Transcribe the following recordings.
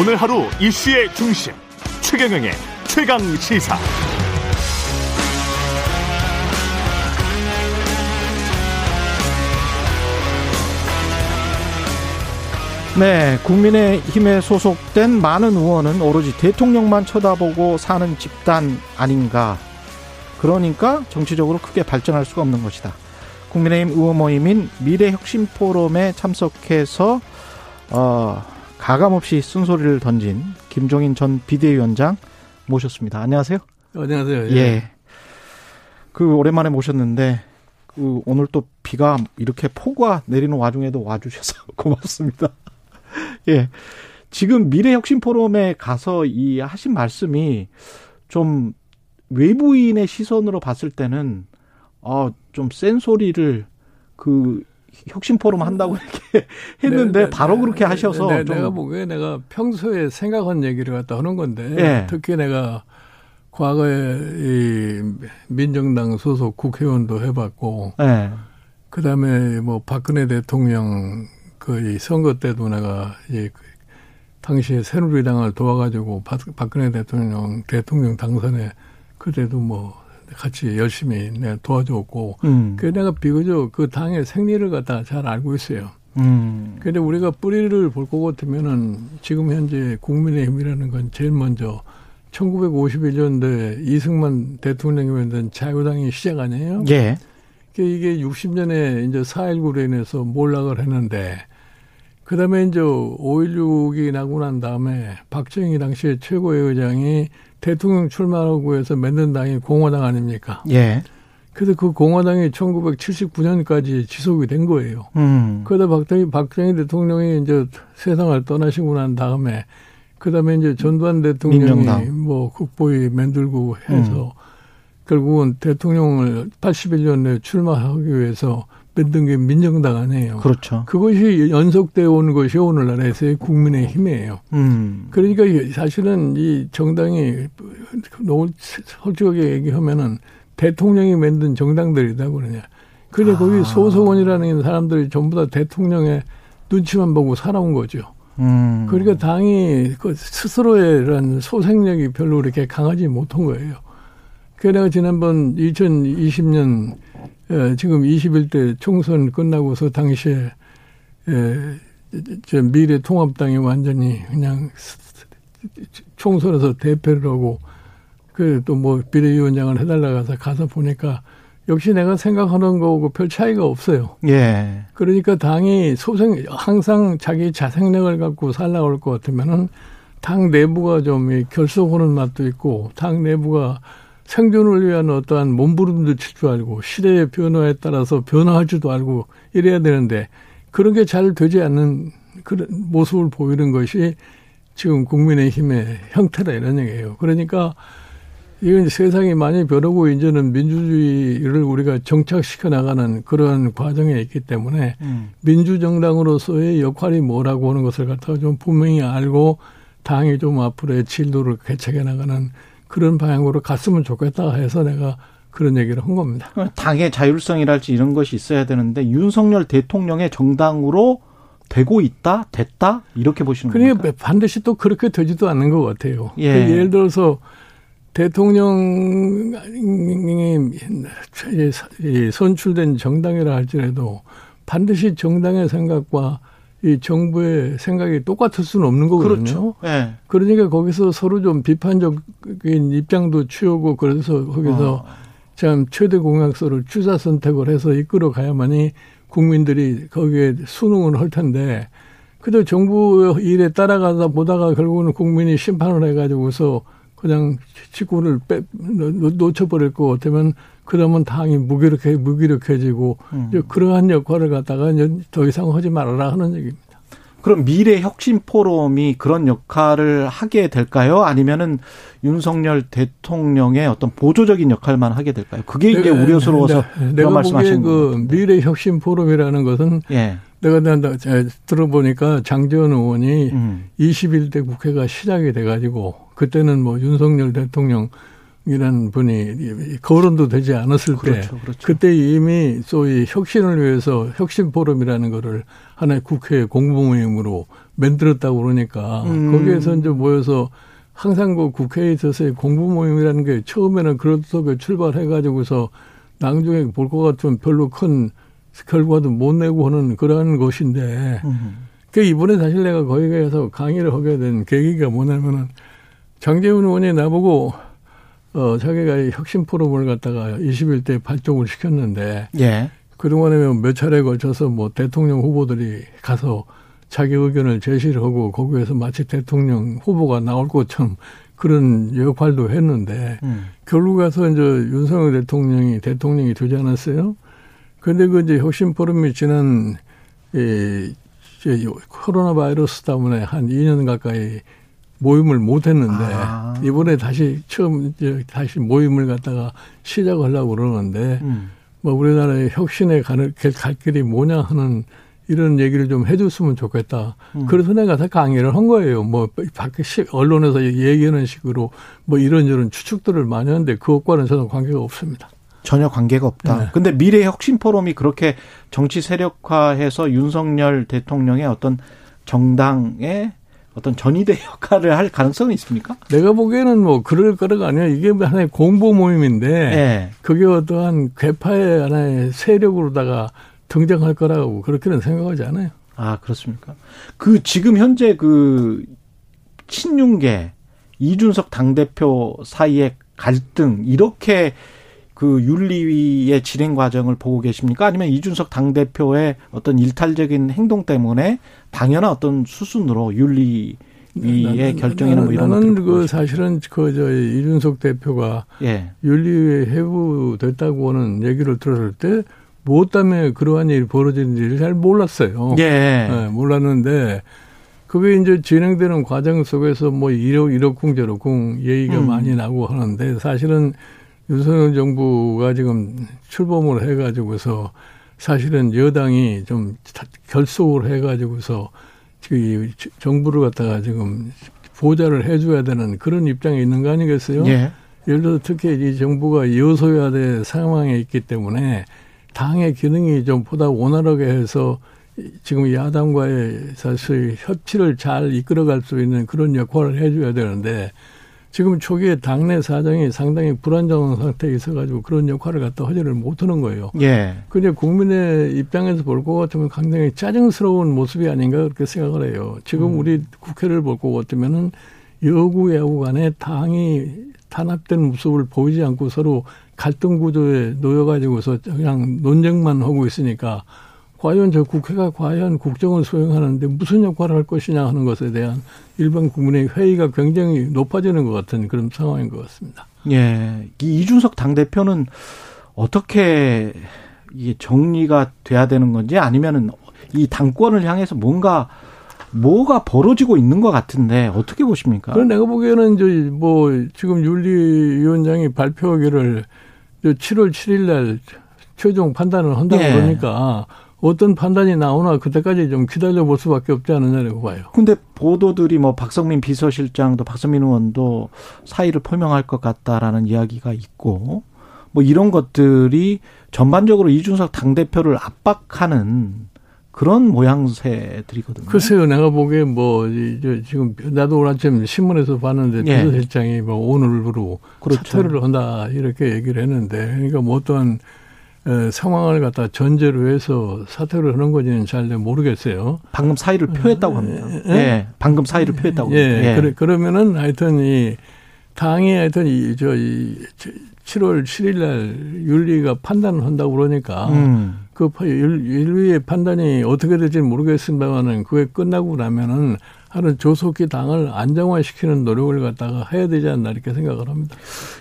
오늘 하루 이슈의 중심 최경영의 최강 시사. 네, 국민의힘에 소속된 많은 의원은 오로지 대통령만 쳐다보고 사는 집단 아닌가. 그러니까 정치적으로 크게 발전할 수가 없는 것이다. 국민의힘 의원 모임인 미래혁신포럼에 참석해서 어, 가감없이 쓴소리를 던진 김종인 전 비대위원장 모셨습니다. 안녕하세요. 안녕하세요. 예. 예. 그 오랜만에 모셨는데 그 오늘 또 비가 이렇게 폭우가 내리는 와중에도 와주셔서 고맙습니다. 예. 지금 미래혁신 포럼에 가서 이 하신 말씀이 좀 외부인의 시선으로 봤을 때는 어좀 센 소리를 그 혁신 포럼 한다고 이렇게 했는데 네, 네, 바로 그렇게 하셔서 네, 네 내가 보기에 내가 평소에 생각한 얘기를 갖다 하는 건데 예. 특히 내가 과거에 이 민정당 소속 국회의원도 해봤고 예. 그다음에 뭐 박근혜 대통령 그 선거 때도 내가 이 당시에 새누리당을 도와가지고 박, 박근혜 대통령 대통령 당선에 그때도 뭐 같이 열심히 내가 도와줬고 음. 그 내가 비교적 그 당의 생리를 갖다 잘 알고 있어요. 음. 근데 우리가 뿌리를 볼 것 같으면은 지금 현재 국민의힘이라는 건 제일 먼저 1951년도에 이승만 대통령이 만든 자유당이 시작 아니에요? 예. 이게 60년에 이제 4.19로 인해서 몰락을 했는데 그 다음에 이제 5.16이 나고 난 다음에 박정희 당시에 최고의 의장이 대통령 출마하고 해서 만든 당이 공화당 아닙니까? 예. 그래서 그 공화당이 1979년까지 지속이 된 거예요. 음. 그러다 박정희, 박정희 대통령이 이제 세상을 떠나시고 난 다음에 그 다음에 이제 전두환 대통령이 민정당. 뭐 국보위 만들고 해서 음. 결국은 대통령을 81년에 출마하기 위해서 만든 게 민정당 아니에요. 그렇죠. 그것이 연속되어 온 것이 오늘날에서의 국민의 힘이에요. 음. 그러니까 사실은 이 정당이 너무 솔직하게 얘기하면은 대통령이 만든 정당들이다 그러냐. 그래 아. 거기 소소원이라는 사람들이 전부 다 대통령의 눈치만 보고 살아온 거죠. 음. 그러니까 당이 그 스스로의 이런 소생력이 별로 이렇게 강하지 못한 거예요. 그래 내가 지난번 2020년 예, 지금 21대 총선 끝나고서 당시에 예, 저 미래 통합당이 완전히 그냥 총선에서 대패를 하고 그 또 뭐 비례위원장을 해달라 가서 가서 보니까 역시 내가 생각하는 거하고 별 차이가 없어요. 예. 그러니까 당이 소생 항상 자기 자생력을 갖고 살라올 것 같으면은 당 내부가 좀 결속하는 맛도 있고 당 내부가 생존을 위한 어떠한 몸부림도 칠 줄 알고 시대의 변화에 따라서 변화할 줄도 알고 이래야 되는데 그런 게 잘 되지 않는 그런 모습을 보이는 것이 지금 국민의힘의 형태다 이런 얘기예요. 그러니까 이건 세상이 많이 변하고 이제는 민주주의를 우리가 정착시켜 나가는 그런 과정에 있기 때문에 음. 민주정당으로서의 역할이 뭐라고 하는 것을 갖다가 좀 분명히 알고 당이 좀 앞으로의 진도를 개척해 나가는 그런 방향으로 갔으면 좋겠다 해서 내가 그런 얘기를 한 겁니다. 당의 자율성이랄지 이런 것이 있어야 되는데 윤석열 대통령의 정당으로 되고 있다, 됐다 이렇게 보시는 그러니까 겁니까? 반드시 또 그렇게 되지도 않는 것 같아요. 예. 그 예를 들어서 대통령이 선출된 정당이라 할지라도 반드시 정당의 생각과 이 정부의 생각이 똑같을 수는 없는 거거든요. 그렇죠. 네. 그러니까 거기서 서로 좀 비판적인 입장도 취하고 그래서 거기서 어. 참 최대 공약서를 추사 선택을 해서 이끌어 가야만이 국민들이 거기에 순응을 할 텐데 그래도 정부 일에 따라가다 보다가 결국은 국민이 심판을 해가지고서 그냥 직구를 빼, 놓쳐버릴 것 같으면 그러면 당이 무기력해, 무기력해지고 음. 그러한 역할을 갖다가 더 이상 하지 말아라 하는 얘기입니다. 그럼 미래 혁신 포럼이 그런 역할을 하게 될까요? 아니면은 윤석열 대통령의 어떤 보조적인 역할만 하게 될까요? 그게 이제 우려스러워서 네, 내가 말씀하신 그 미래 혁신 포럼이라는 것은 예. 내가 들어보니까 장재원 의원이 음. 21대 국회가 시작이 돼가지고 그때는 뭐 윤석열 대통령 이라는 분이 거론도 되지 않았을 그렇죠, 때 그렇죠. 그때 이미 소위 혁신을 위해서 혁신 포럼이라는 거를 하나의 국회 공부 모임으로 만들었다고 그러니까 음. 거기에서 이제 모여서 항상 그 국회에 있어서의 공부 모임이라는 게 처음에는 그렇게 출발해 가지고서 나중에 볼 것 같으면 별로 큰 결과도 못 내고 하는 그러한 것인데 음. 그 이번에 사실 내가 거기 가서 강의를 하게 된 계기가 뭐냐면은 장재훈 의원이 나보고 어, 자기가 혁신 포럼을 갖다가 21대 발족을 시켰는데. 예. 그동안에 몇 차례에 걸쳐서 뭐 대통령 후보들이 가서 자기 의견을 제시를 하고 거기에서 마치 대통령 후보가 나올 것처럼 그런 역할도 했는데 음. 결국 가서 이제 윤석열 대통령이 대통령이 되지 않았어요. 근데 그 이제 혁신 포럼이 지난 이 코로나 바이러스 때문에 한 2년 가까이 모임을 못 했는데 아. 이번에 다시 처음 이제 다시 모임을 갖다가 시작하려고 그러는데 음. 뭐 우리나라의 혁신에 가는 갈 길이 뭐냐 하는 이런 얘기를 좀 해줬으면 좋겠다. 음. 그래서 내가 다 강의를 한 거예요. 뭐 밖에 언론에서 얘기하는 식으로 뭐 이런저런 추측들을 많이 하는데 그것과는 저는 관계가 없습니다. 전혀 관계가 없다. 네. 근데 미래 혁신 포럼이 그렇게 정치 세력화해서 윤석열 대통령의 어떤 정당의 어떤 전위대 역할을 할 가능성이 있습니까? 내가 보기에는 뭐 그럴 거라가 아니라 이게 하나의 공보 모임인데 네. 그게 어떠한 괴파의 하나의 세력으로다가 등장할 거라고 그렇게는 생각하지 않아요. 아 그렇습니까? 그 지금 현재 그 친윤계 이준석 당 대표 사이의 갈등 이렇게 그 윤리위의 진행 과정을 보고 계십니까? 아니면 이준석 당 대표의 어떤 일탈적인 행동 때문에 당연한 어떤 수순으로 윤리 위의 결정이나 뭐 이런 나는 그 사실은 그저 이준석 대표가 예. 윤리위에 해부됐다고는 얘기를 들었을 때 무엇 때문에 그러한 일이 벌어지는지를 잘 몰랐어요. 예. 네, 몰랐는데 그게 이제 진행되는 과정 속에서 뭐 이러 이러쿵 저러쿵 얘기가 음. 많이 나고 하는데 사실은 윤석열 정부가 지금 출범을 해가지고서 사실은 여당이 좀 결속을 해가지고서 그 정부를 갖다가 지금 보좌를 해줘야 되는 그런 입장에 있는 거 아니겠어요? 예. 예를 들어 특히 이 정부가 여소야대 상황에 있기 때문에 당의 기능이 좀 보다 원활하게 해서 지금 야당과의 사실 협치를 잘 이끌어갈 수 있는 그런 역할을 해줘야 되는데 지금 초기에 당내 사정이 상당히 불안정한 상태에 있어가지고 그런 역할을 갖다 허지를 못하는 거예요. 예. 근데 국민의 입장에서 볼 것 같으면 굉장히 짜증스러운 모습이 아닌가 그렇게 생각을 해요. 지금 음. 우리 국회를 볼 것 같으면은 여구 야구 간에 당이 탄압된 모습을 보이지 않고 서로 갈등 구조에 놓여가지고서 그냥 논쟁만 하고 있으니까 과연 저 국회가 과연 국정을 수행하는데 무슨 역할을 할 것이냐 하는 것에 대한 일반 국민의 회의가 굉장히 높아지는 것 같은 그런 상황인 것 같습니다. 예. 이 이준석 당대표는 어떻게 이게 정리가 돼야 되는 건지 아니면은 이 당권을 향해서 뭔가 뭐가 벌어지고 있는 것 같은데 어떻게 보십니까? 그럼 내가 보기에는 이제 뭐 지금 윤리위원장이 발표하기를 7월 7일 날 최종 판단을 한다고 예. 그러니까 어떤 판단이 나오나 그때까지 좀 기다려 볼 수밖에 없지 않느냐고 봐요. 근데 보도들이 뭐 박성민 비서실장도 박성민 의원도 사의를 표명할 것 같다라는 이야기가 있고 뭐 이런 것들이 전반적으로 이준석 당대표를 압박하는 그런 모양새들이거든요. 글쎄요, 내가 보기에 뭐, 지금 나도 오늘 아침 신문에서 봤는데 예. 비서실장이 뭐 오늘부로 그렇죠. 사퇴를 한다 이렇게 얘기를 했는데 그러니까 뭐 어떠한 상황을 갖다 전제로 해서 사퇴를 하는 건지는 잘 모르겠어요. 방금 사의를 표했다고 합니다. 예, 예. 방금 사의를 표했다고 예. 합니다. 예. 그래, 그러면은 하여튼 이 당이 하여튼 이, 저, 이 7월 7일 날 윤리가 판단을 한다고 그러니까 음. 그 윤리의 판단이 어떻게 될지 모르겠습니다만은 그게 끝나고 나면은 하는 조속히 당을 안정화시키는 노력을 갖다가 해야 되지 않나 이렇게 생각을 합니다.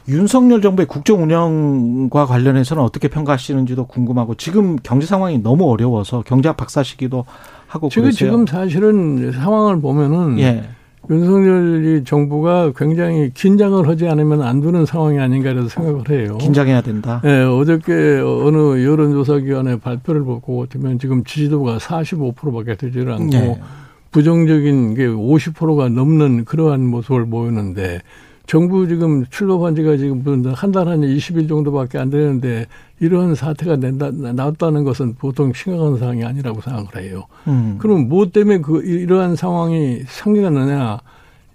윤석열 정부의 국정 운영과 관련해서는 어떻게 평가하시는지도 궁금하고 지금 경제 상황이 너무 어려워서 경제학 박사 시기도 하고 지금 그러세요. 지금 사실은 상황을 보면은 예. 윤석열 정부가 굉장히 긴장을 하지 않으면 안 되는 상황이 아닌가 이런 생각을 해요. 긴장해야 된다. 네, 어저께 어느 여론조사기관의 발표를 보고 같으면 지금 지지도가 45%밖에 되지를 않고 네. 부정적인 게 50%가 넘는 그러한 모습을 보이는데 정부 지금 출범한 지가 지금 한달 한 20일 정도밖에 안 되는데 이러한 사태가 낸다, 나왔다는 것은 보통 심각한 상황이 아니라고 생각을 해요. 음. 그럼 뭐 때문에 그 이러한 상황이 생겨났느냐?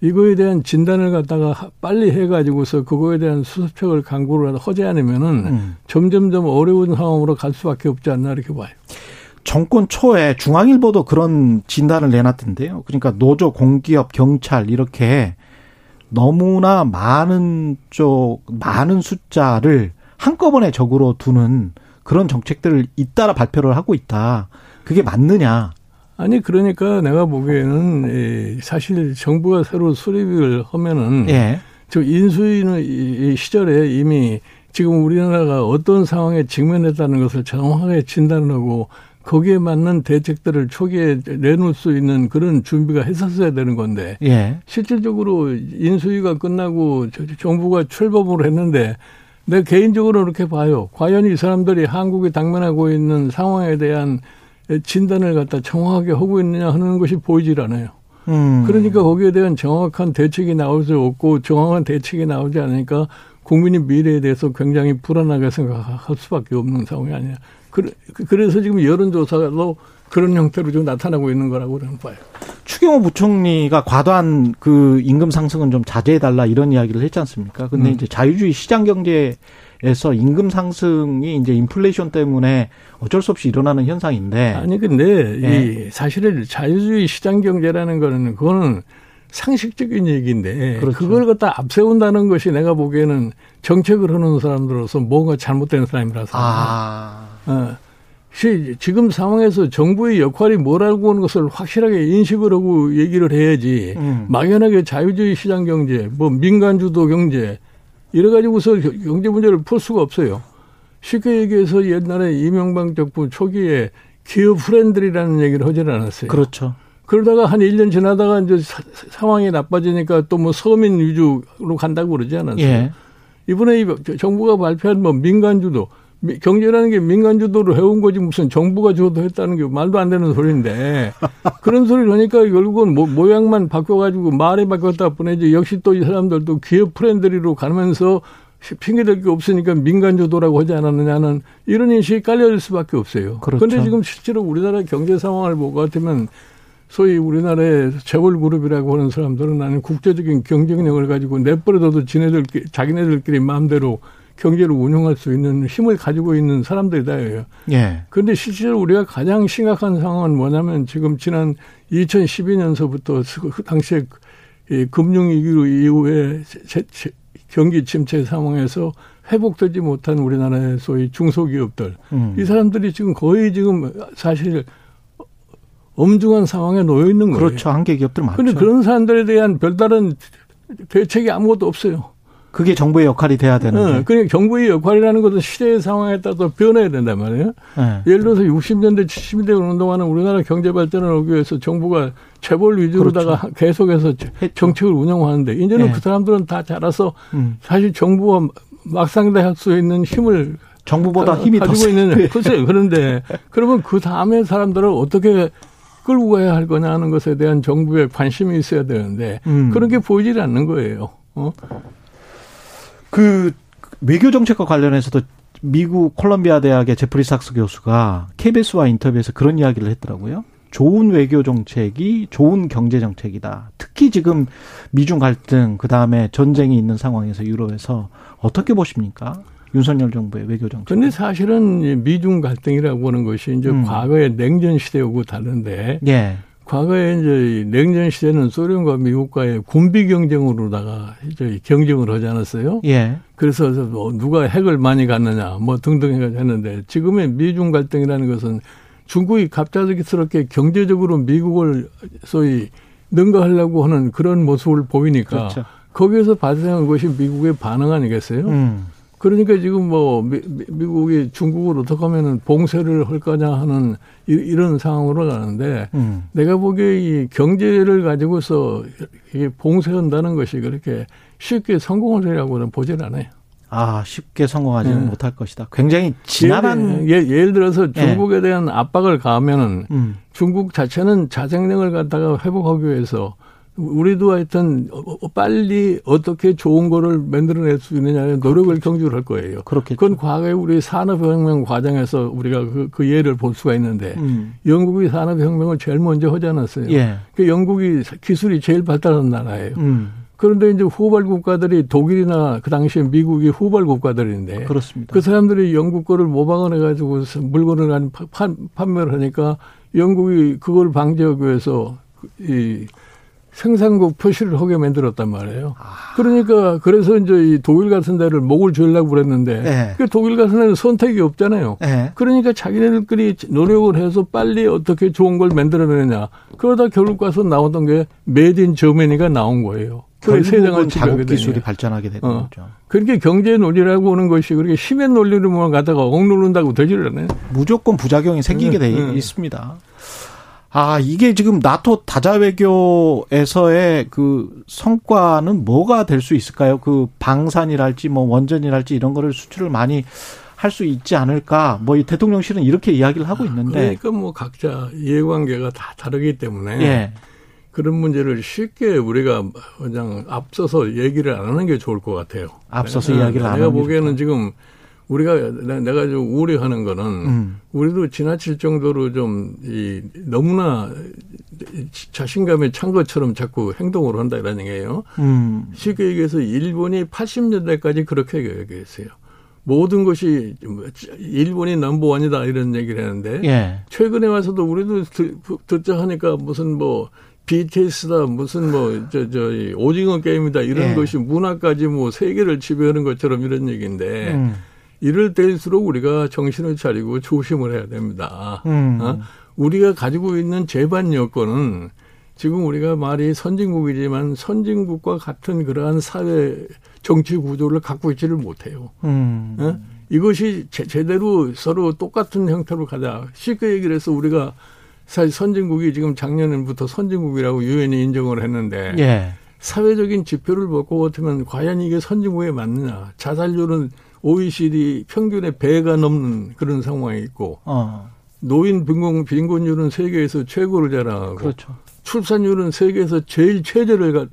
이거에 대한 진단을 갖다가 빨리 해가지고서 그거에 대한 수습책을 강구를 하지 않으면은 음. 점점점 어려운 상황으로 갈 수밖에 없지 않나 이렇게 봐요. 정권 초에 중앙일보도 그런 진단을 내놨던데요. 그러니까 노조, 공기업, 경찰 이렇게 너무나 많은 쪽 많은 숫자를 한꺼번에 적으로 두는 그런 정책들을 잇따라 발표를 하고 있다. 그게 맞느냐? 아니 그러니까 내가 보기에는 사실 정부가 새로 수립을 하면은 예. 저 인수위는 시절에 이미 지금 우리나라가 어떤 상황에 직면했다는 것을 정확하게 진단하고 거기에 맞는 대책들을 초기에 내놓을 수 있는 그런 준비가 했었어야 되는 건데 예. 실질적으로 인수위가 끝나고 정부가 출범을 했는데 내 개인적으로 그렇게 봐요. 과연 이 사람들이 한국이 당면하고 있는 상황에 대한 진단을 갖다 정확하게 하고 있느냐 하는 것이 보이질 않아요. 음. 그러니까 거기에 대한 정확한 대책이 나올 수 없고 정확한 대책이 나오지 않으니까 국민의 미래에 대해서 굉장히 불안하게 생각할 수밖에 없는 상황이 아니냐. 그래서 지금 여론조사도 그런 형태로 좀 나타나고 있는 거라고 저는 봐요. 추경호 부총리가 과도한 그 임금 상승은 좀 자제해달라 이런 이야기를 했지 않습니까? 근데 음. 이제 자유주의 시장 경제에서 임금 상승이 이제 인플레이션 때문에 어쩔 수 없이 일어나는 현상인데. 아니, 근데 예. 이 사실은 자유주의 시장 경제라는 거는 그거는 상식적인 얘기인데 그렇죠. 그걸 갖다 앞세운다는 것이 내가 보기에는 정책을 하는 사람들로서 뭔가 잘못된 사람이라서. 아. 어. 지금 상황에서 정부의 역할이 뭐라고 하는 것을 확실하게 인식을 하고 얘기를 해야지 음. 막연하게 자유주의 시장 경제, 뭐 민간 주도 경제 이래 가지고서 경제 문제를 풀 수가 없어요. 쉽게 얘기해서 옛날에 이명박 정부 초기에 기업 friendly라는 얘기를 하질 않았어요. 그렇죠. 그러다가 한 1년 지나다가 이제 사, 상황이 나빠지니까 또 뭐 서민 위주로 간다고 그러지 않았어요. 예. 이번에 이 정부가 발표한 뭐 민간 주도 경제라는 게 민간 주도로 해온 거지 무슨 정부가 주도했다는 게 말도 안 되는 소리인데 그런 소리를 하니까 결국은 모, 모양만 바뀌어가지고 말이 바뀌었다 뿐이지 역시 또 이 사람들도 기업 friendly로 가면서 핑계댈 게 없으니까 민간 주도라고 하지 않았느냐는 이런 인식이 깔려질 수밖에 없어요. 그런데 그렇죠. 지금 실제로 우리나라 경제 상황을 보고 같으면 소위 우리나라의 재벌 그룹이라고 하는 사람들은 나는 국제적인 경쟁력을 가지고 내버려둬도 지네들 자기네들끼리 마음대로 경제를 운영할 수 있는 힘을 가지고 있는 사람들이다예요. 예. 그런데 실제로 우리가 가장 심각한 상황은 뭐냐면 지금 지난 2012년서부터 그 당시에 금융위기 이후에 경기 침체 상황에서 회복되지 못한 우리나라의 소위 중소기업들 음. 이 사람들이 지금 거의 지금 사실 엄중한 상황에 놓여 있는 거예요. 그렇죠. 한계 기업들 많죠. 그런데 그런 사람들에 대한 별다른 대책이 아무것도 없어요. 그게 정부의 역할이 돼야 되는데. 네, 그러니까 정부의 역할이라는 것은 시대의 상황에 따라서 변해야 된단 말이에요. 네. 예를 들어서 60년대, 70년대 오는 동안은 우리나라 경제 발전을 하기 위해서 정부가 재벌 위주로다가 그렇죠. 계속해서 정책을 운영하는데 이제는 네. 그 사람들은 다 자라서 음. 사실 정부와 막상대할 수 있는 힘을 정부보다 힘이 가지고 더 있는 글쎄 그런데 그러면 그 다음에 사람들을 어떻게 끌고 가야 할 거냐 하는 것에 대한 정부의 관심이 있어야 되는데 음. 그런 게 보이질 않는 거예요. 어? 그 외교 정책과 관련해서도 미국 콜롬비아 대학의 제프리 삭스 교수가 KBS와 인터뷰에서 그런 이야기를 했더라고요. 좋은 외교 정책이 좋은 경제 정책이다. 특히 지금 미중 갈등, 그 다음에 전쟁이 있는 상황에서 유럽에서 어떻게 보십니까? 윤석열 정부의 외교 정책. 근데 사실은 미중 갈등이라고 하는 것이 이제 음. 과거의 냉전 시대하고 다른데. 예. 과거에 이제 냉전 시대는 소련과 미국과의 군비 경쟁으로다가 이제 경쟁을 하지 않았어요. 예. 그래서 뭐 누가 핵을 많이 갖느냐 뭐 등등 해가 했는데 지금의 미중 갈등이라는 것은 중국이 갑작스럽게 경제적으로 미국을 소위 능가하려고 하는 그런 모습을 보이니까 그렇죠. 거기에서 발생한 것이 미국의 반응 아니겠어요? 음. 그러니까 지금 뭐 미, 국이 중국을 어떻게 하면은 봉쇄를 할 거냐 하는 이, 런 상황으로 가는데 음. 내가 보기에 이 경제를 가지고서 이게 봉쇄한다는 것이 그렇게 쉽게 성공을 하려고는 보질 않아요. 아, 쉽게 성공하지는 네. 못할 것이다. 굉장히 지난한 예, 를 들어서 네. 중국에 대한 압박을 가하면은 음. 중국 자체는 자생력을 갖다가 회복하기 위해서 우리도 하여튼 어, 어, 빨리 어떻게 좋은 거를 만들어낼 수 있느냐에 노력을 경주를 할 거예요. 그렇겠죠. 그건 과거에 우리 산업혁명 과정에서 우리가 그, 그 예를 볼 수가 있는데 음. 영국이 산업혁명을 제일 먼저 하지 않았어요. 예. 그 영국이 기술이 제일 발달한 나라예요. 음. 그런데 이제 후발 국가들이 독일이나 그 당시에 미국이 후발 국가들인데 그렇습니다. 그 사람들이 영국 거를 모방을 해가지고 물건을 판, 판매를 하니까 영국이 그걸 방지하기 위해서 이 생산국 표시를 하게 만들었단 말이에요. 아. 그러니까 그래서 이제 이 독일 같은 데를 목을 줄려고 그랬는데 네. 그 독일 같은 데는 선택이 없잖아요. 네. 그러니까 자기네들끼리 노력을 해서 빨리 어떻게 좋은 걸 만들어내느냐. 그러다 결국 가서 나왔던 게 메딘 저메니가 나온 거예요. 결국은 자국 기술이 발전하게 되는 어. 거죠. 그렇게 경제 논리라고 하는 것이 그렇게 힘의 논리로만 가다가 억누른다고 되지를 않아요. 무조건 부작용이 생기게 돼 응, 있습니다. 아, 이게 지금 나토 다자 외교에서의 그 성과는 뭐가 될 수 있을까요? 그 방산이랄지 뭐 원전이랄지 이런 거를 수출을 많이 할 수 있지 않을까? 뭐 이 대통령실은 이렇게 이야기를 하고 있는데. 그러니까 뭐 각자 이해관계가 다 다르기 때문에 예. 그런 문제를 쉽게 우리가 그냥 앞서서 얘기를 안 하는 게 좋을 것 같아요. 앞서서 내가, 이야기를 안 하는 내가 보기에는 지금 우리가 내가 좀 우려하는 거는 음. 우리도 지나칠 정도로 좀 이 너무나 자신감에 찬 것처럼 자꾸 행동을 한다 이런 얘기예요. 음. 쉽게 얘기해서 일본이 80년대까지 그렇게 얘기했어요. 모든 것이 일본이 넘버원이다 이런 얘기를 하는데 예. 최근에 와서도 우리도 듣자 하니까 무슨 뭐 BTS다 무슨 뭐 저 저 오징어 게임이다 이런 예. 것이 문화까지 뭐 세계를 지배하는 것처럼 이런 얘기인데 음. 이럴 때일수록 우리가 정신을 차리고 조심을 해야 됩니다. 음. 어? 우리가 가지고 있는 재반 여건은 지금 우리가 말이 선진국이지만 선진국과 같은 그러한 사회 정치 구조를 갖고 있지를 못해요. 음. 어? 이것이 제, 제대로 서로 똑같은 형태로 가자. 쉽게 얘기를 해서 우리가 사실 선진국이 지금 작년부터 선진국이라고 유엔이 인정을 했는데 예. 사회적인 지표를 보고 같으면 과연 이게 선진국에 맞느냐. 자살률은 OECD 평균의 배가 넘는 그런 상황이 있고 어. 노인 빈곤 빈곤율은 세계에서 최고를 자랑하고 그렇죠. 출산율은 세계에서 제일 최저를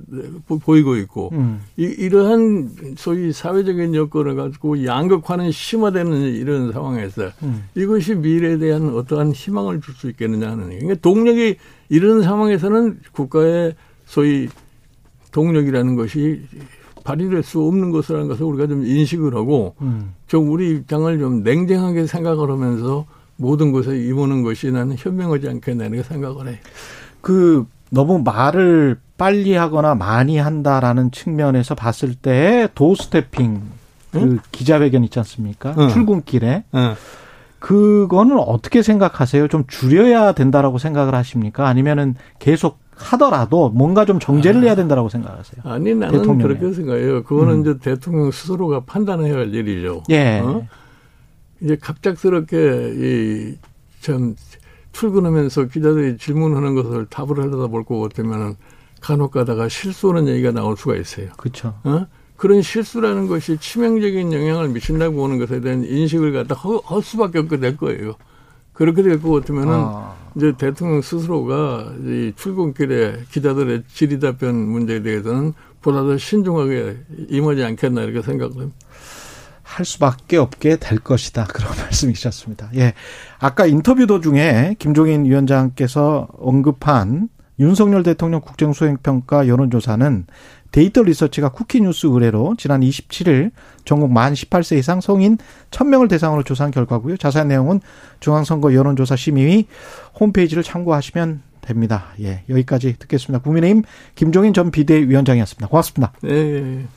보이고 있고 음. 이, 이러한 소위 사회적인 여건을 가지고 양극화는 심화되는 이런 상황에서 음. 이것이 미래에 대한 어떠한 희망을 줄 수 있겠느냐 하는 그러니까 동력이 이런 상황에서는 국가의 소위 동력이라는 것이 발휘될 수 없는 것이라는 것을 우리가 좀 인식을 하고 음. 좀 우리 입장을 좀 냉정하게 생각을 하면서 모든 것에 임하는 것이 나는 현명하지 않겠나 이렇게 생각을 해. 그 너무 말을 빨리 하거나 많이 한다라는 측면에서 봤을 때 도스태핑 그 응? 기자회견 있지 않습니까? 응. 출근길에 응. 그거는 어떻게 생각하세요? 좀 줄여야 된다라고 생각을 하십니까? 아니면은 계속 하더라도 뭔가 좀 정제를 해야 된다라고 생각하세요? 아니 나는 대통령에. 그렇게 생각해요. 그거는 음. 이제 대통령 스스로가 판단해야 할 일이죠. 예. 어? 이제 갑작스럽게 이참 출근하면서 기자들이 질문하는 것을 답을 하려다 볼것 같으면은 간혹 가다가 실수하는 얘기가 나올 수가 있어요. 그렇죠. 어? 그런 실수라는 것이 치명적인 영향을 미친다고 보는 것에 대한 인식을 갖다 할 수밖에 없게 될 거예요. 그렇게 될 것 같으면은 아. 이제 대통령 스스로가 이 출근길에 기자들의 질의답변 문제에 대해서는 보다 더 신중하게 임하지 않겠나 이렇게 생각을 합니다. 할 수밖에 없게 될 것이다. 그런 말씀이셨습니다. 예. 아까 인터뷰 도중에 김종인 위원장께서 언급한 윤석열 대통령 국정수행평가 여론조사는 데이터 리서치가 쿠키뉴스 의뢰로 지난 27일 전국 만 18세 이상 성인 1000명을 대상으로 조사한 결과고요. 자세한 내용은 중앙선거 여론조사 심의위 홈페이지를 참고하시면 됩니다. 예, 여기까지 듣겠습니다. 국민의힘 김종인 전 비대위원장이었습니다. 고맙습니다. 네.